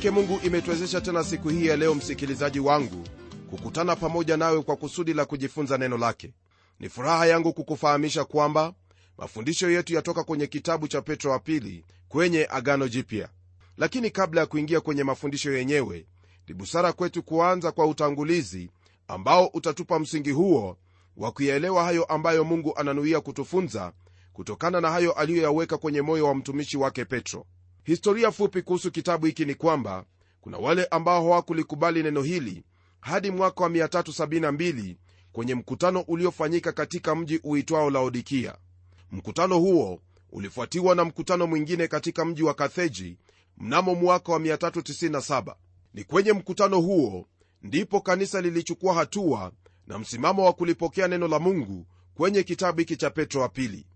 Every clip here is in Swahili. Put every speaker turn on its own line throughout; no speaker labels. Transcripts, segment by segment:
yake mungu imetuwezesha tena siku hii ya leo msikilizaji wangu kukutana pamoja nawe kwa kusudi la kujifunza neno lake. Ni furaha yangu kukufahamisha kwamba mafundisho yetu yatoka kwenye kitabu cha petro wa pili kwenye agano jipya. Lakini kabla ya kuingia kwenye mafundisho yenyewe ni busara kwetu kuanza kwa utangulizi ambao utatupa msingi huo wa kuyaelewa hayo ambayo mungu ananuia kutufunza kutokana na hayo aliyoyaweka kwenye moyo wa mtumishi wake petro historia fupi kuhusu kitabu hiki ni kwamba kuna wale ambao hawakulikubali neno hili hadi mwaka wa 372 kwenye mkutano uliofanyika katika mji uitwao laodikia. Mkutano huo ulifuatiwa na mkutano mwingine katika mji wa katheji mnamo mwaka wa 397 ni kwenye mkutano huo ndipo kanisa lilichukua hatua na msimamo wa kulipokea neno la mungu kwenye kitabu hiki cha petro wa pili.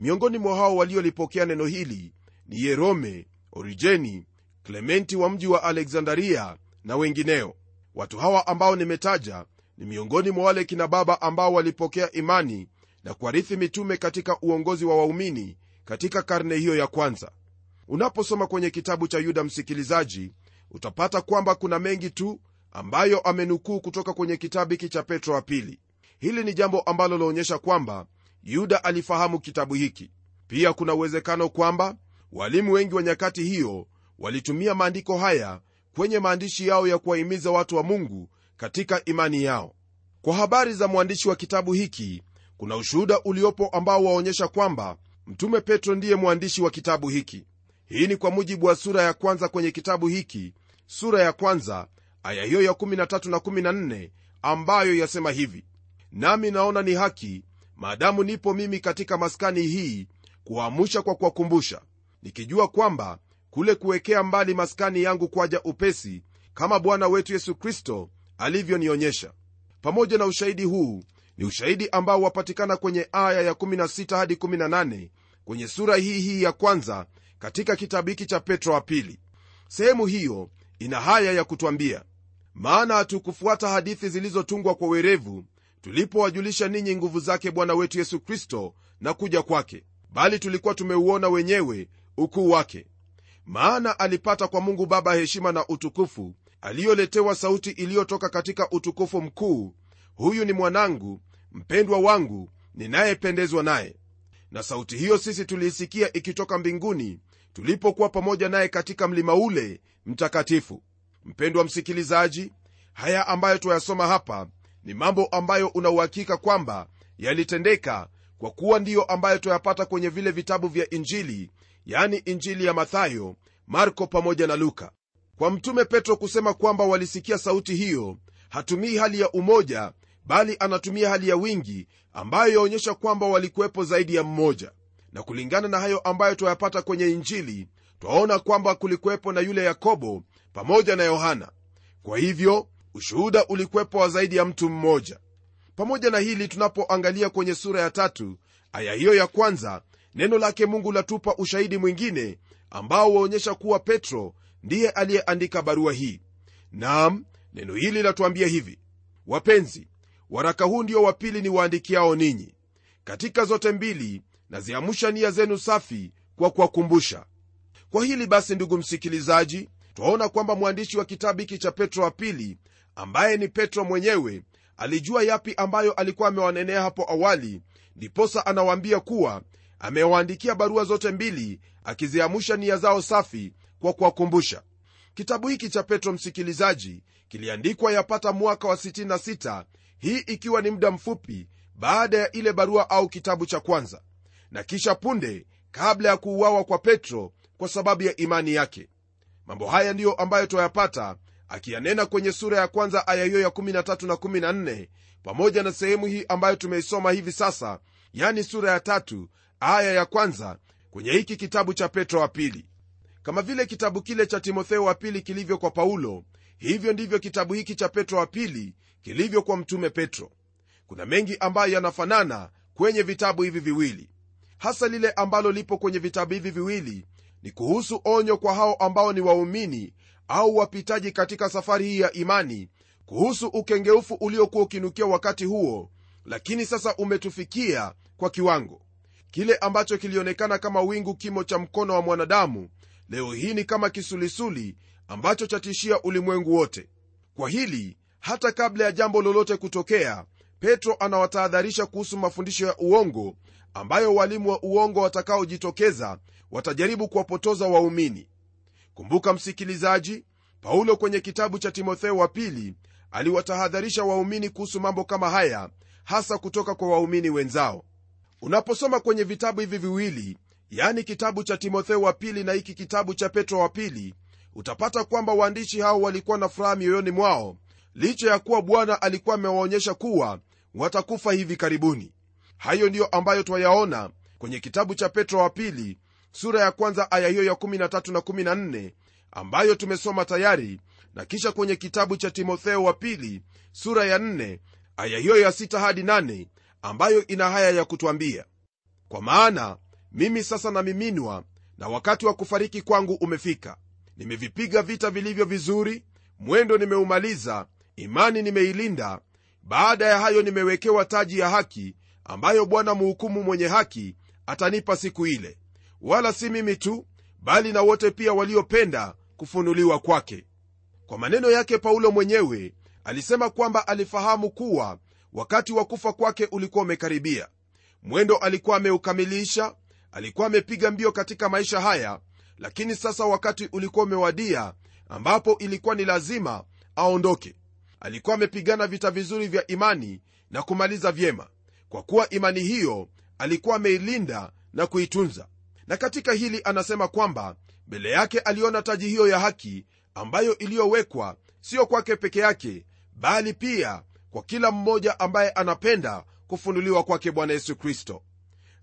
Miongoni mwa hao waliolipokea neno hili ni yerome origeni klementi wa mji wa aleksandaria na wengineo. Watu hawa ambao nimetaja ni miongoni mwa wale kina baba ambao walipokea imani na kuarithi mitume katika uongozi wa waumini katika karne hiyo ya kwanza. Unaposoma kwenye kitabu cha yuda msikilizaji utapata kwamba kuna mengi tu ambayo amenukuu kutoka kwenye kitabu hiki cha petro wa pili. Hili ni jambo ambalo laonyesha kwamba yuda alifahamu kitabu hiki. Pia kuna uwezekano kwamba walimu wengi wa nyakati hiyo walitumia maandiko haya kwenye maandishi yao ya kuwahimiza watu wa mungu katika imani yao. Kwa habari za mwandishi wa kitabu hiki kuna ushuhuda uliopo ambao waonyesha kwamba mtume petro ndiye mwandishi wa kitabu hiki. Hii ni kwa mujibu wa sura ya kwanza kwenye kitabu hiki sura ya kwanza aya hiyo ya 13 na 14 ambayo yasema hivi nami naona ni haki maadamu nipo mimi katika maskani hii kuwaamusha kwa kuwakumbusha nikijua kwamba kule kuwekea mbali maskani yangu kwaja upesi kama bwana wetu yesu kristo alivyonionyesha. Pamoja na ushahidi huu ni ushahidi ambao wapatikana kwenye aya ya 16 hadi 18 kwenye sura hii hii ya kwanza katika kitabu hiki cha petro wa pili. Sehemu hiyo ina haya ya kutwambia. Maana hatukufuata hadithi zilizotungwa kwa werevu tulipowajulisha ninyi nguvu zake bwana wetu yesu kristo na kuja kwake bali tulikuwa tumeuona wenyewe ukuu wake. Maana alipata kwa mungu baba heshima na utukufu aliyoletewa sauti iliyotoka katika utukufu mkuu. Huyu ni mwanangu mpendwa wangu ninayependezwa naye. Na sauti hiyo sisi tuliisikia ikitoka mbinguni tulipokuwa pamoja naye katika mlima ule mtakatifu. Mpendwa msikilizaji haya ambayo twayasoma hapa ni mambo ambayo unauhakika kwamba yalitendeka kwa kuwa ndiyo ambayo twayapata kwenye vile vitabu vya injili yani injili ya mathayo marko pamoja na luka. Kwa mtume petro kusema kwamba walisikia sauti hiyo hatumii hali ya umoja bali anatumia hali ya wingi ambayo yaonyesha kwamba walikuwepo zaidi ya mmoja. Na kulingana na hayo ambayo twayapata kwenye injili twaona kwamba kulikuwepo na yule yakobo pamoja na yohana. Kwa hivyo ushuhuda ulikuwepo wa zaidi ya mtu mmoja. Pamoja na hili tunapoangalia kwenye sura ya tatu aya hiyo ya kwanza neno lake mungu latupa ushahidi mwingine ambao waonyesha kuwa petro ndiye aliyeandika barua hii. Nam neno hili latuambia hivi. Wapenzi waraka huu ndio wa pili ni waandikiao ninyi. Katika zote mbili naziamusha nia zenu safi kwa kuwakumbusha. Kwa hili basi ndugu msikilizaji twaona kwamba mwandishi wa kitabu hiki cha petro wa pili ambaye ni petro mwenyewe alijua yapi ambayo alikuwa amewanenea hapo awali ndiposa anawaambia kuwa amewaandikia barua zote mbili akiziamusha nia zao safi kwa kuwakumbusha. Kitabu hiki cha petro msikilizaji kiliandikwa yapata mwaka wa 66 hii ikiwa ni muda mfupi baada ya ile barua au kitabu cha kwanza. Na kisha punde kabla ya kuuawa kwa petro kwa sababu ya imani yake. Mambo haya ndiyo ambayo twayapata akiyanena kwenye sura ya kwanza aya hiyo ya 13 na 14 pamoja na sehemu hii ambayo tumeisoma hivi sasa yani sura ya tatu aya ya kwanza kwenye hiki kitabu cha petro wa pili. Kama vile kitabu kile cha timotheo wa pili kilivyo kwa paulo hivyo ndivyo kitabu hiki cha petro wa pili kilivyo kwa mtume petro. Kuna mengi ambayo yanafanana kwenye vitabu hivi viwili. Hasa lile ambalo lipo kwenye vitabu hivi viwili ni kuhusu onyo kwa hao ambao ni waumini au wapitaji katika safari hii ya imani kuhusu ukengeufu uliokuwa ukinukia wakati huo lakini sasa umetufikia kwa kiwango kile ambacho kilionekana kama wingu kimo cha mkono wa mwanadamu leo hii ni kama kisulisuli ambacho chatishia ulimwengu wote. Kwa hili hata kabla ya jambo lolote kutokea petro anawatahadharisha kuhusu mafundisho ya uongo ambayo walimu wa uongo watakaojitokeza watajaribu kuwapotoza waumini. Kumbuka msikilizaji paulo kwenye kitabu cha timotheo wa pili aliwatahadharisha waumini kuhusu mambo kama haya hasa kutoka kwa waumini wenzao unaposoma kwenye vitabu hivi viwili yani kitabu cha timotheo wa pili na hiki kitabu cha petro wa pili utapata kwamba waandishi hao walikuwa na furaha mioyoni mwao licha ya kuwa bwana alikuwa amewaonyesha kuwa watakufa hivi karibuni. Hayo ndiyo ambayo twayaona kwenye kitabu cha petro wa pili sura ya kwanza aya hiyo ya 13 na 14 ambayo tumesoma tayari na kisha kwenye kitabu cha timotheo wa pili sura ya 4 aya hiyo ya 6 hadi 8 ambayo ina haya ya kutwambia kwa maana mimi sasa namiminwa na wakati wa kufariki kwangu umefika. Nimevipiga vita vilivyo vizuri mwendo nimeumaliza imani nimeilinda. Baada ya hayo nimewekewa taji ya haki ambayo bwana muhukumu mwenye haki atanipa siku ile. Wala si mimi tu bali na wote pia waliopenda kufunuliwa kwake. Kwa maneno yake paulo mwenyewe alisema kwamba alifahamu kuwa wakati wa kufa kwake ulikuwa umekaribia. Mwendo alikuwa ameukamilisha alikuwa amepiga mbio katika maisha haya lakini sasa wakati ulikuwa umewadia ambapo ilikuwa ni lazima aondoke. Alikuwa amepigana vita vizuri vya imani na kumaliza vyema kwa kuwa imani hiyo alikuwa ameilinda na kuitunza. Na katika hili anasema kwamba mbele yake aliona taji hiyo ya haki ambayo iliyowekwa siyo kwake peke yake bali pia kwa kila mmoja ambaye anapenda kufunuliwa kwake bwana yesu kristo.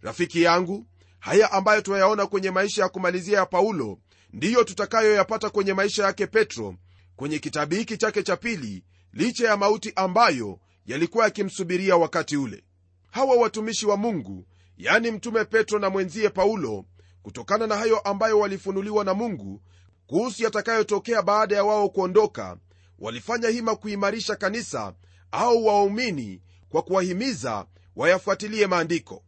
Rafiki yangu haya ambayo tunayaona kwenye maisha ya kumalizia ya paulo ndiyo tutakayoyapata kwenye maisha yake petro kwenye kitabu hiki chake cha pili licha ya mauti ambayo yalikuwa yakimsubiria wakati ule. Hawa watumishi wa mungu yani mtume petro na mwenzie paulo kutokana na hayo ambayo walifunuliwa na mungu kuhusu yatakayotokea baada ya wao kuondoka walifanya hima kuimarisha kanisa au waumini kwa kuwahimiza wayafuatilie maandiko.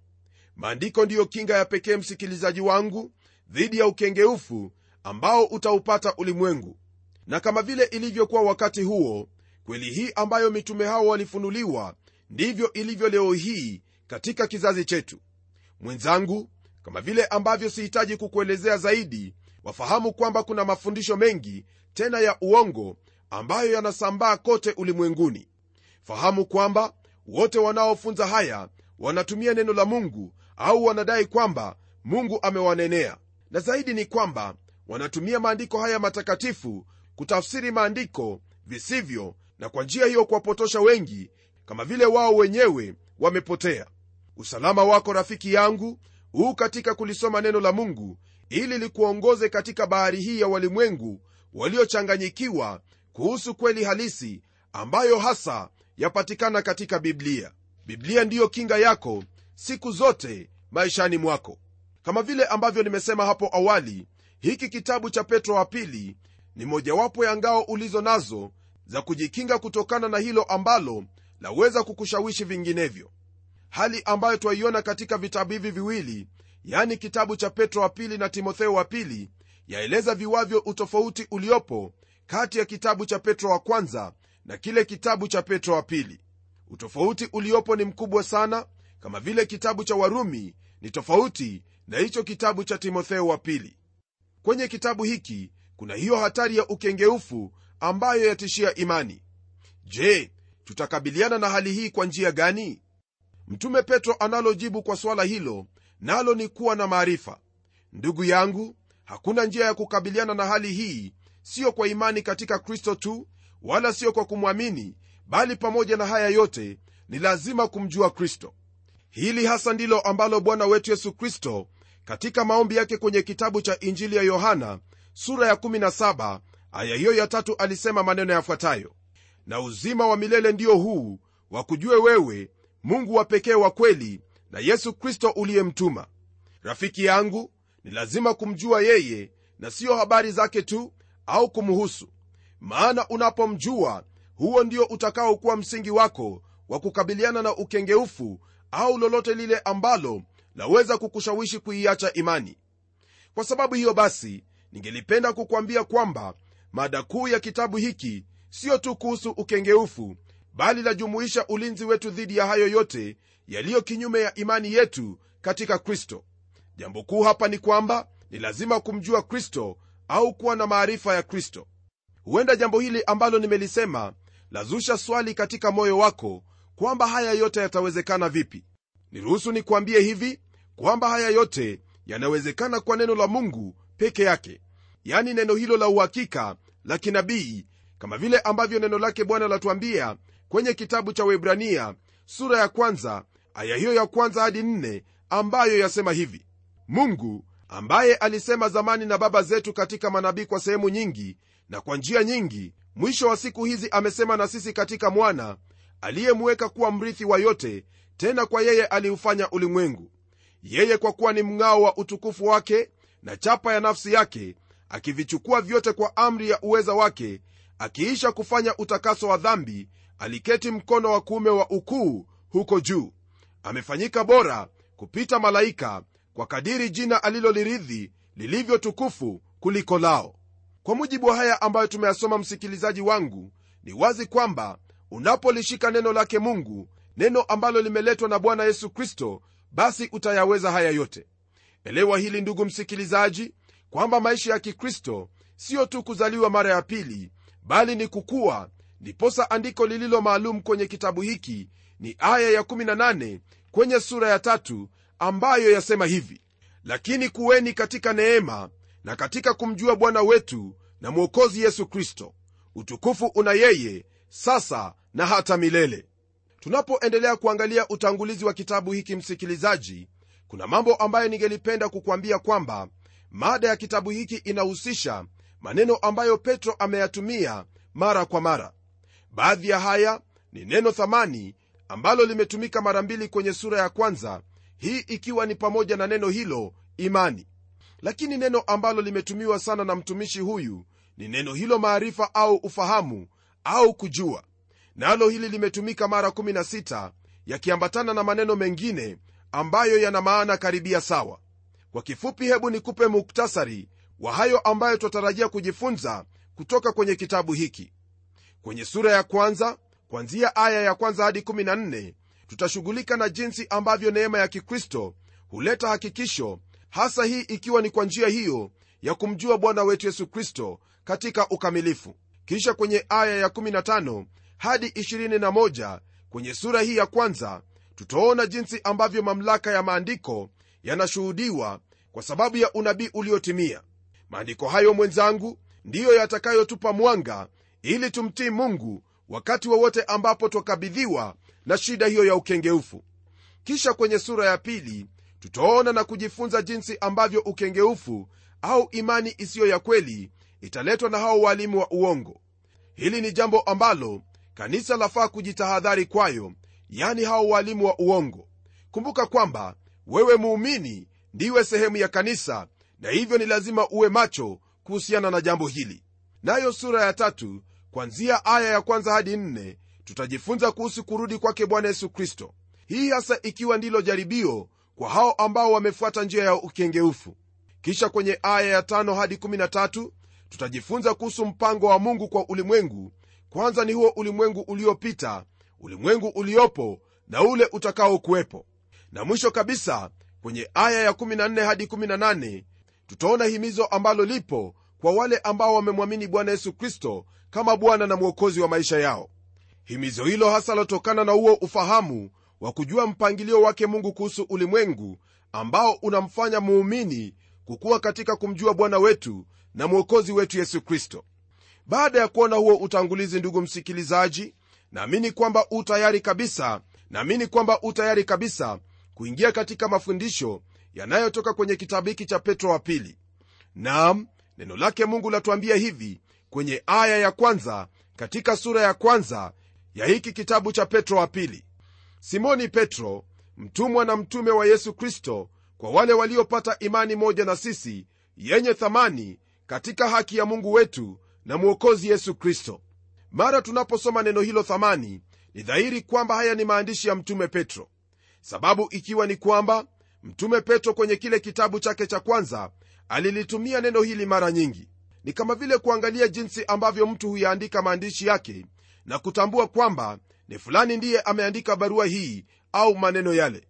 Maandiko ndiyo kinga ya pekee msikilizaji wangu dhidi ya ukengeufu ambao utaupata ulimwengu. Na kama vile ilivyokuwa wakati huo kweli hii ambayo mitume hao walifunuliwa ndivyo ilivyo leo hii katika kizazi chetu. Mwenzangu kama vile ambavyo sihitaji kukuelezea zaidi wafahamu kwamba kuna mafundisho mengi tena ya uongo ambayo yanasambaa kote ulimwenguni fahamu kwamba wote wanaofunza haya wanatumia neno la mungu au wanadai kwamba mungu amewanenea. Na zaidi ni kwamba wanatumia maandiko haya matakatifu kutafsiri maandiko visivyo na kwa njia hiyo kuwapotosha wengi kama vile wao wenyewe wamepotea. Usalama wako rafiki yangu huu katika kulisoma neno la mungu ili likuongoze katika bahari hii ya walimwengu waliochanganyikiwa kuhusu kweli halisi ambayo hasa yapatikana katika biblia. Biblia ndiyo kinga yako siku zote maishani mwako. Kama vile ambavyo nimesema hapo awali hiki kitabu cha petro wa pili ni mojawapo ya ngao ulizo nazo za kujikinga kutokana na hilo ambalo laweza kukushawishi vinginevyo. Hali ambayo twaiona katika vitabu hivi viwili yani kitabu cha petro wa pili na timotheo wa pili yaeleza viwavyo utofauti uliopo kati ya kitabu cha petro wa kwanza na kile kitabu cha petro wa pili. Utofauti uliopo ni mkubwa sana kama vile kitabu cha warumi ni tofauti na hicho kitabu cha timotheo wa pili. Kwenye kitabu hiki kuna hiyo hatari ya ukengeufu ambayo yatishia imani. Je tutakabiliana na hali hii kwa njia gani? Mtume petro analojibu kwa swala hilo nalo ni kuwa na maarifa. Ndugu yangu hakuna njia ya kukabiliana na hali hii siyo kwa imani katika kristo tu wala siyo kwa kumwamini bali pamoja na haya yote ni lazima kumjua kristo. Hili hasa ndilo ambalo bwana wetu yesu kristo katika maombi yake kwenye kitabu cha injili ya yohana sura ya 17 aya hiyo ya tatu alisema maneno yafuatayo. Na uzima wa milele ndio huu wakujue wewe mungu wa pekee wa kweli na yesu kristo uliyemtuma. Rafiki yangu ni lazima kumjua yeye na siyo habari zake tu au kumhusu maana unapomjua huo ndio utakaokuwa msingi wako wa kukabiliana na ukengeufu au lolote lile ambalo laweza kukushawishi kuiacha imani. Kwa sababu hiyo basi ningelipenda kukwambia kwamba mada kuu ya kitabu hiki siyo tu kuhusu ukengeufu bali lajumuisha ulinzi wetu dhidi ya hayo yote yaliyo kinyume ya imani yetu katika kristo. Jambo kuu hapa ni kwamba ni lazima kumjua kristo au kuwa na maarifa ya kristo huenda jambo hili ambalo nimelisema lazusha swali katika moyo wako kwamba haya yote yatawezekana vipi. Niruhusu nikuambie hivi kwamba haya yote yanawezekana kwa neno la mungu peke yake. Yani neno hilo la uhakika la kinabii kama vile ambavyo neno lake bwana latuambia kwenye kitabu cha webrania sura ya kwanza aya hiyo ya kwanza hadi nne ambayo yasema hivi. Mungu ambaye alisema zamani na baba zetu katika manabii kwa sehemu nyingi na kwa njia nyingi mwisho wa siku hizi amesema na sisi katika mwana aliyemweka kuwa mrithi wa yote tena kwa yeye aliufanya ulimwengu. Yeye kwa kuwa ni mng'ao wa utukufu wake na chapa ya nafsi yake akivichukua vyote kwa amri ya uweza wake akiisha kufanya utakaso wa dhambi aliketi mkono wa kuume wa ukuu huko juu. Amefanyika bora kupita malaika kwa kadiri jina aliloliridhi lilivyo tukufu kuliko lao kwa mujibu wa haya ambayo tumeyasoma msikilizaji wangu ni wazi kwamba unapolishika neno lake mungu neno ambalo limeletwa na bwana yesu kristo basi utayaweza haya yote. Elewa hili ndugu msikilizaji kwamba maisha ya kikristo siyo tu kuzaliwa mara ya pili bali ni kukuwa ndiposa andiko lililo maalum kwenye kitabu hiki ni aya ya18 kwenye sura ya tatu ambayo yasema hivi lakini kuweni katika neema na katika kumjua bwana wetu na mwokozi yesu kristo utukufu una yeye sasa na hata milele. Tunapoendelea kuangalia utangulizi wa kitabu hiki msikilizaji kuna mambo ambayo ningelipenda kukwambia kwamba mada ya kitabu hiki inahusisha maneno ambayo petro ameyatumia mara kwa mara. Baadhi ya haya ni neno thamani ambalo limetumika mara mbili kwenye sura ya kwanza hii ikiwa ni pamoja na neno hilo imani lakini neno ambalo limetumiwa sana na mtumishi huyu ni neno hilo maarifa au ufahamu au kujua. Nalo hili limetumika mara 16 yakiambatana na maneno mengine ambayo yana maana karibia sawa. Kwa kifupi hebu nikupe muktasari wa hayo ambayo twatarajia kujifunza kutoka kwenye kitabu hiki. Kwenye sura ya kwanza kwanzia aya ya kwanza hadi 14 tutashughulika na jinsi ambavyo neema ya kikristo huleta hakikisho hasa hii ikiwa ni kwa njia hiyo ya kumjua bwana wetu yesu kristo katika ukamilifu. Kisha kwenye aya ya 15 hadi 21 kwenye sura hii ya kwanza tutaona jinsi ambavyo mamlaka ya maandiko yanashuhudiwa kwa sababu ya unabii uliotimia. Maandiko hayo mwenzangu ndiyo yatakayotupa mwanga ili tumtii mungu wakati wowote wa ambapo twakabidhiwa na shida hiyo ya ukengeufu. Kisha kwenye sura ya pili tutaona na kujifunza jinsi ambavyo ukengeufu au imani isiyo ya kweli italetwa na hao walimu wa uongo. Hili ni jambo ambalo kanisa lafaa kujitahadhari kwayo yani hao walimu wa uongo. Kumbuka kwamba wewe muumini ndiwe sehemu ya kanisa na hivyo ni lazima uwe macho kuhusiana na jambo hili. Nayo sura ya tatu kwanzia aya ya kwanza hadi nne tutajifunza kuhusu kurudi kwake bwana yesu kristo. Hii hasa ikiwa ndilo jaribio kwa hao ambao wamefuata njia ya ukengeufu. Kisha kwenye aya ya tano hadi 13 tutajifunza kuhusu mpango wa mungu kwa ulimwengu. Kwanza ni huo ulimwengu uliopita ulimwengu uliopo na ule utakaokuwepo. Na mwisho kabisa kwenye aya ya 14 hadi 18 tutaona himizo ambalo lipo kwa wale ambao wamemwamini bwana yesu kristo kama bwana na mwokozi wa maisha yao. Himizo hilo hasa lotokana na huo ufahamu wa kujua mpangilio wake mungu kuhusu ulimwengu ambao unamfanya muumini kukuwa katika kumjua bwana wetu na mwokozi wetu yesu kristo. Baada ya kuona huo utangulizi ndugu msikilizaji naamini kwamba u tayari kabisa naamini kwamba u kabisa kuingia katika mafundisho yanayotoka kwenye kitabu hiki cha petro wa pili. Nam neno lake mungu latuambia hivi kwenye aya ya kwanza katika sura ya kwanza ya hiki kitabu cha petro wa pili simoni petro mtumwa na mtume wa yesu kristo kwa wale waliopata imani moja na sisi yenye thamani katika haki ya mungu wetu na mwokozi yesu kristo. Mara tunaposoma neno hilo thamani ni dhahiri kwamba haya ni maandishi ya mtume petro. Sababu ikiwa ni kwamba mtume petro kwenye kile kitabu chake cha kwanza alilitumia neno hili mara nyingi. Ni kama vile kuangalia jinsi ambavyo mtu huyaandika maandishi yake na kutambua kwamba ni fulani ndiye ameandika barua hii au maneno yale.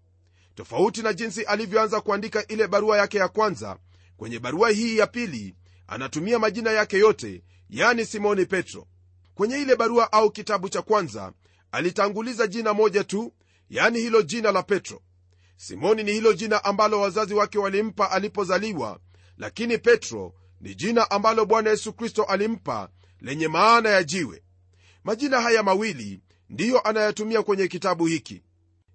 Tofauti na jinsi alivyoanza kuandika ile barua yake ya kwanza kwenye barua hii ya pili anatumia majina yake yote yani simoni petro. Kwenye ile barua au kitabu cha kwanza alitanguliza jina moja tu yani hilo jina la petro. Simoni ni hilo jina ambalo wazazi wake walimpa alipozaliwa lakini petro ni jina ambalo bwana yesu kristo alimpa lenye maana ya jiwe. Majina haya mawili ndiyo anayatumia kwenye kitabu hiki.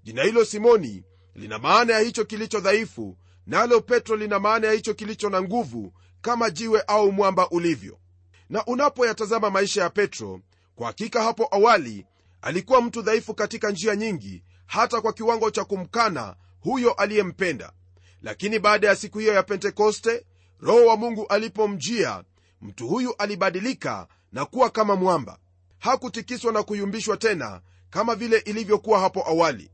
Jina hilo simoni lina maana ya hicho kilicho dhaifu nalo petro lina maana ya hicho kilicho na nguvu kama jiwe au mwamba ulivyo. Na unapoyatazama maisha ya petro kwa hakika hapo awali alikuwa mtu dhaifu katika njia nyingi hata kwa kiwango cha kumkana huyo aliyempenda. Lakini baada ya siku hiyo ya pentekoste roho wa mungu alipomjia mtu huyu alibadilika na kuwa kama mwamba hakutikiswa na kuyumbishwa tena kama vile ilivyokuwa hapo awali.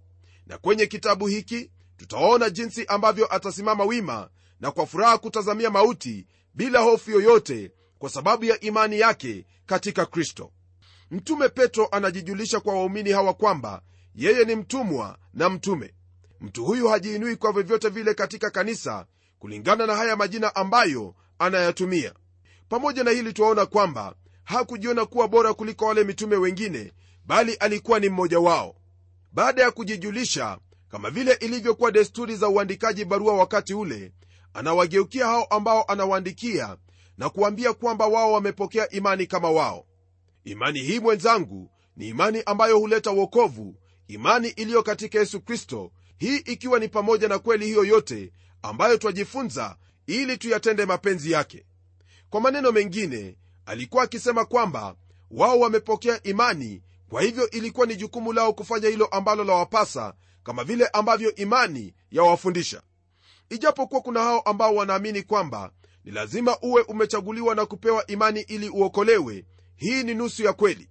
Na kwenye kitabu hiki tutaona jinsi ambavyo atasimama wima na kwa furaha kutazamia mauti bila hofu yoyote kwa sababu ya imani yake katika kristo. Mtume petro anajijulisha kwa waumini hawa kwamba yeye ni mtumwa na mtume. Mtu huyu hajiinui kwa vyovyote vile katika kanisa kulingana na haya majina ambayo anayatumia. Pamoja na hili twaona kwamba hakujiona kuwa bora kuliko wale mitume wengine bali alikuwa ni mmoja wao. Baada ya kujijulisha kama vile ilivyokuwa desturi za uandikaji barua wakati ule anawageukia hao ambao anawaandikia na kuambia kwamba wao wamepokea imani kama wao. Imani hii mwenzangu ni imani ambayo huleta uokovu imani iliyo katika yesu kristo hii ikiwa ni pamoja na kweli hiyo yote ambayo twajifunza ili tuyatende mapenzi yake. Kwa maneno mengine alikuwa akisema kwamba wao wamepokea imani kwa hivyo ilikuwa ni jukumu lao kufanya hilo ambalo lawapasa kama vile ambavyo imani yawafundisha. Ijapokuwa kuna hao ambao wanaamini kwamba ni lazima uwe umechaguliwa na kupewa imani ili uokolewe hii ni nusu ya kweli.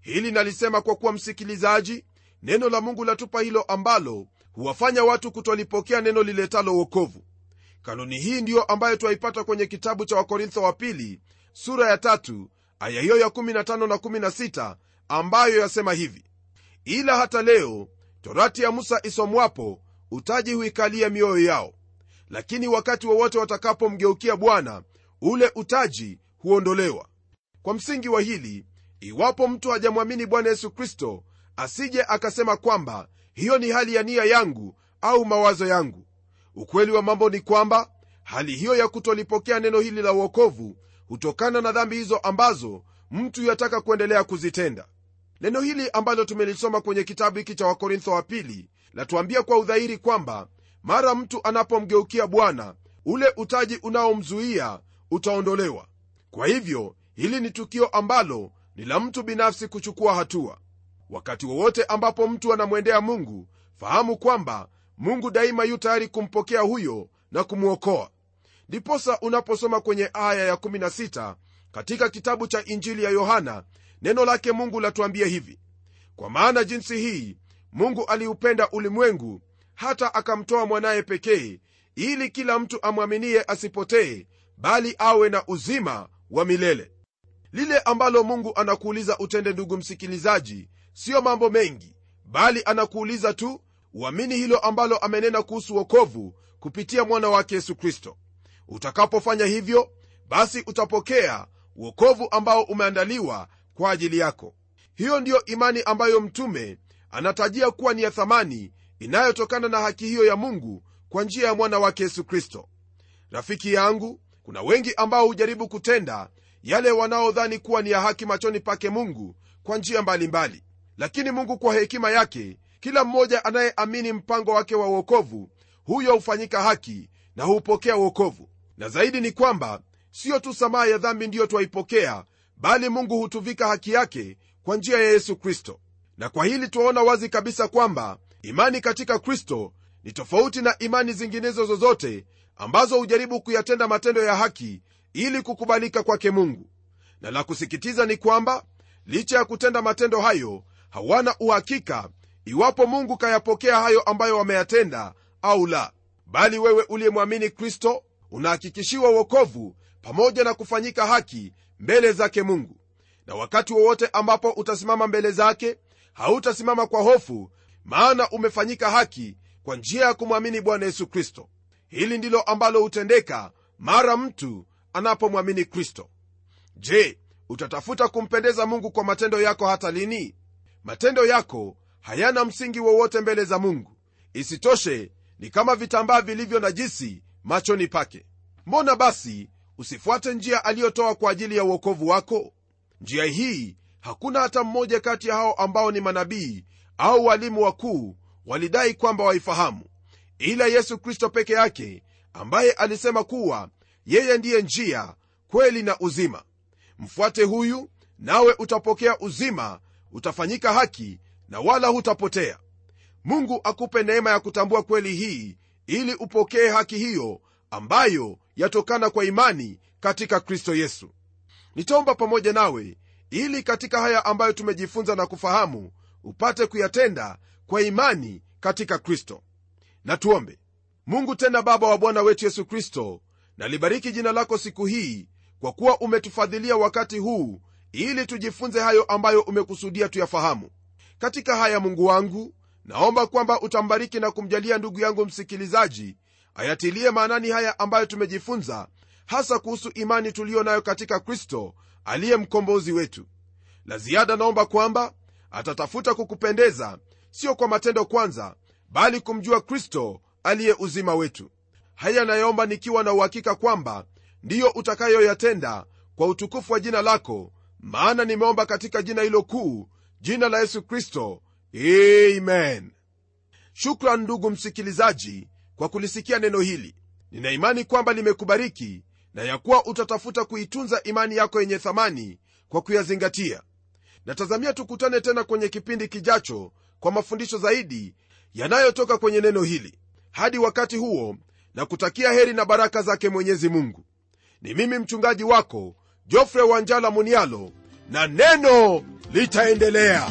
Hili nalisema kwa kuwa msikilizaji neno la mungu latupa hilo ambalo huwafanya watu kutolipokea neno liletalo uokovu kanuni hii ndiyo ambayo twaipata kwenye kitabu cha wakorintho wa pili sura ya tatu aya hiyo ya 15 na 16 ambayo yasema hivi. Ila hata leo torati ya musa isomwapo utaji huikalia mioyo yao. Lakini wakati wowote wa watakapomgeukia bwana ule utaji huondolewa. Kwa msingi wa hili iwapo mtu hajamwamini bwana yesu kristo asije akasema kwamba hiyo ni hali ya nia yangu au mawazo yangu. Ukweli wa mambo ni kwamba hali hiyo ya kutolipokea neno hili la uokovu hutokana na dhambi hizo ambazo mtu yataka kuendelea kuzitenda. Neno hili ambalo tumelisoma kwenye kitabu hiki cha wakorintho wa pili latuambia kwa udhahiri kwamba mara mtu anapomgeukia bwana ule utaji unaomzuia utaondolewa. Kwa hivyo hili ni tukio ambalo ni la mtu binafsi kuchukua hatua. Wakati wowote ambapo mtu anamwendea mungu fahamu kwamba mungu daima yu tayari kumpokea huyo na kumwokoa ndiposa unaposoma kwenye aya ya16 katika kitabu cha injili ya yohana neno lake mungu latuambia hivi. Kwa maana jinsi hii mungu aliupenda ulimwengu hata akamtoa mwanaye pekee ili kila mtu amwaminiye asipotee bali awe na uzima wa milele. Lile ambalo mungu anakuuliza utende ndugu msikilizaji siyo mambo mengi bali anakuuliza tu uamini hilo ambalo amenena kuhusu wokovu kupitia mwana wake yesu kristo utakapofanya hivyo basi utapokea wokovu ambao umeandaliwa kwa ajili yako. Hiyo ndiyo imani ambayo mtume anatajia kuwa ni ya thamani inayotokana na haki hiyo ya mungu kwa njia ya mwana wake yesu kristo. Rafiki yangu kuna wengi ambao hujaribu kutenda yale wanaodhani kuwa ni ya haki machoni pake mungu kwa njia mbalimbali. Lakini mungu kwa hekima yake kila mmoja anayeamini mpango wake wa uokovu huyo hufanyika haki na hupokea uokovu na zaidi ni kwamba siyo tu samaha ya dhambi ndiyo twaipokea bali mungu hutuvika haki yake kwa njia ya yesu kristo. Na kwa hili twaona wazi kabisa kwamba imani katika kristo ni tofauti na imani zinginezo zozote ambazo hujaribu kuyatenda matendo ya haki ili kukubalika kwake mungu. Na la kusikitiza ni kwamba licha ya kutenda matendo hayo hawana uhakika iwapo mungu kayapokea hayo ambayo wameyatenda au la. Bali wewe uliyemwamini kristo unahakikishiwa uokovu pamoja na kufanyika haki mbele zake mungu. Na wakati wowote ambapo utasimama mbele zake hautasimama kwa hofu maana umefanyika haki kwa njia ya kumwamini bwana yesu kristo. Hili ndilo ambalo hutendeka mara mtu anapomwamini kristo. Je utatafuta kumpendeza mungu kwa matendo yako hata lini? Matendo yako hayana msingi wowote mbele za mungu. Isitoshe ni kama vitambaa vilivyo najisi machoni pake. Mbona basi usifuate njia aliyotoa kwa ajili ya uokovu wako? Njia hii hakuna hata mmoja kati ya hao ambao ni manabii au walimu wakuu walidai kwamba waifahamu ila yesu kristo peke yake ambaye alisema kuwa yeye ndiye njia kweli na uzima. Mfuate huyu nawe utapokea uzima utafanyika haki na wala hutapotea. Mungu akupe neema ya kutambua kweli hii ili upokee haki hiyo ambayo yatokana kwa imani katika kristo yesu. Nitaomba pamoja nawe ili katika haya ambayo tumejifunza na kufahamu upate kuyatenda kwa imani katika kristo. Na tuombe. Mungu tena baba wa bwana wetu yesu kristo nalibariki jina lako siku hii kwa kuwa umetufadhilia wakati huu ili tujifunze hayo ambayo umekusudia tuyafahamu. Katika haya mungu wangu naomba kwamba utambariki na kumjalia ndugu yangu msikilizaji ayatilie maanani haya ambayo tumejifunza hasa kuhusu imani tuliyo nayo katika kristo aliye mkombozi wetu. La ziada naomba kwamba atatafuta kukupendeza sio kwa matendo kwanza bali kumjua kristo aliye uzima wetu. Haya nayoomba nikiwa na uhakika kwamba ndiyo utakayoyatenda kwa utukufu wa jina lako maana nimeomba katika jina hilo kuu jina la yesu kristo amen. Shukran ndugu msikilizaji kwa kulisikia neno hili. Nina imani kwamba limekubariki na ya kuwa utatafuta kuitunza imani yako yenye thamani kwa kuyazingatia. Natazamia tukutane tena kwenye kipindi kijacho kwa mafundisho zaidi yanayotoka kwenye neno hili. Hadi wakati huo na kutakia heri na baraka zake mwenyezi mungu. Ni mimi mchungaji wako jofre wanjala munialo na neno litaendelea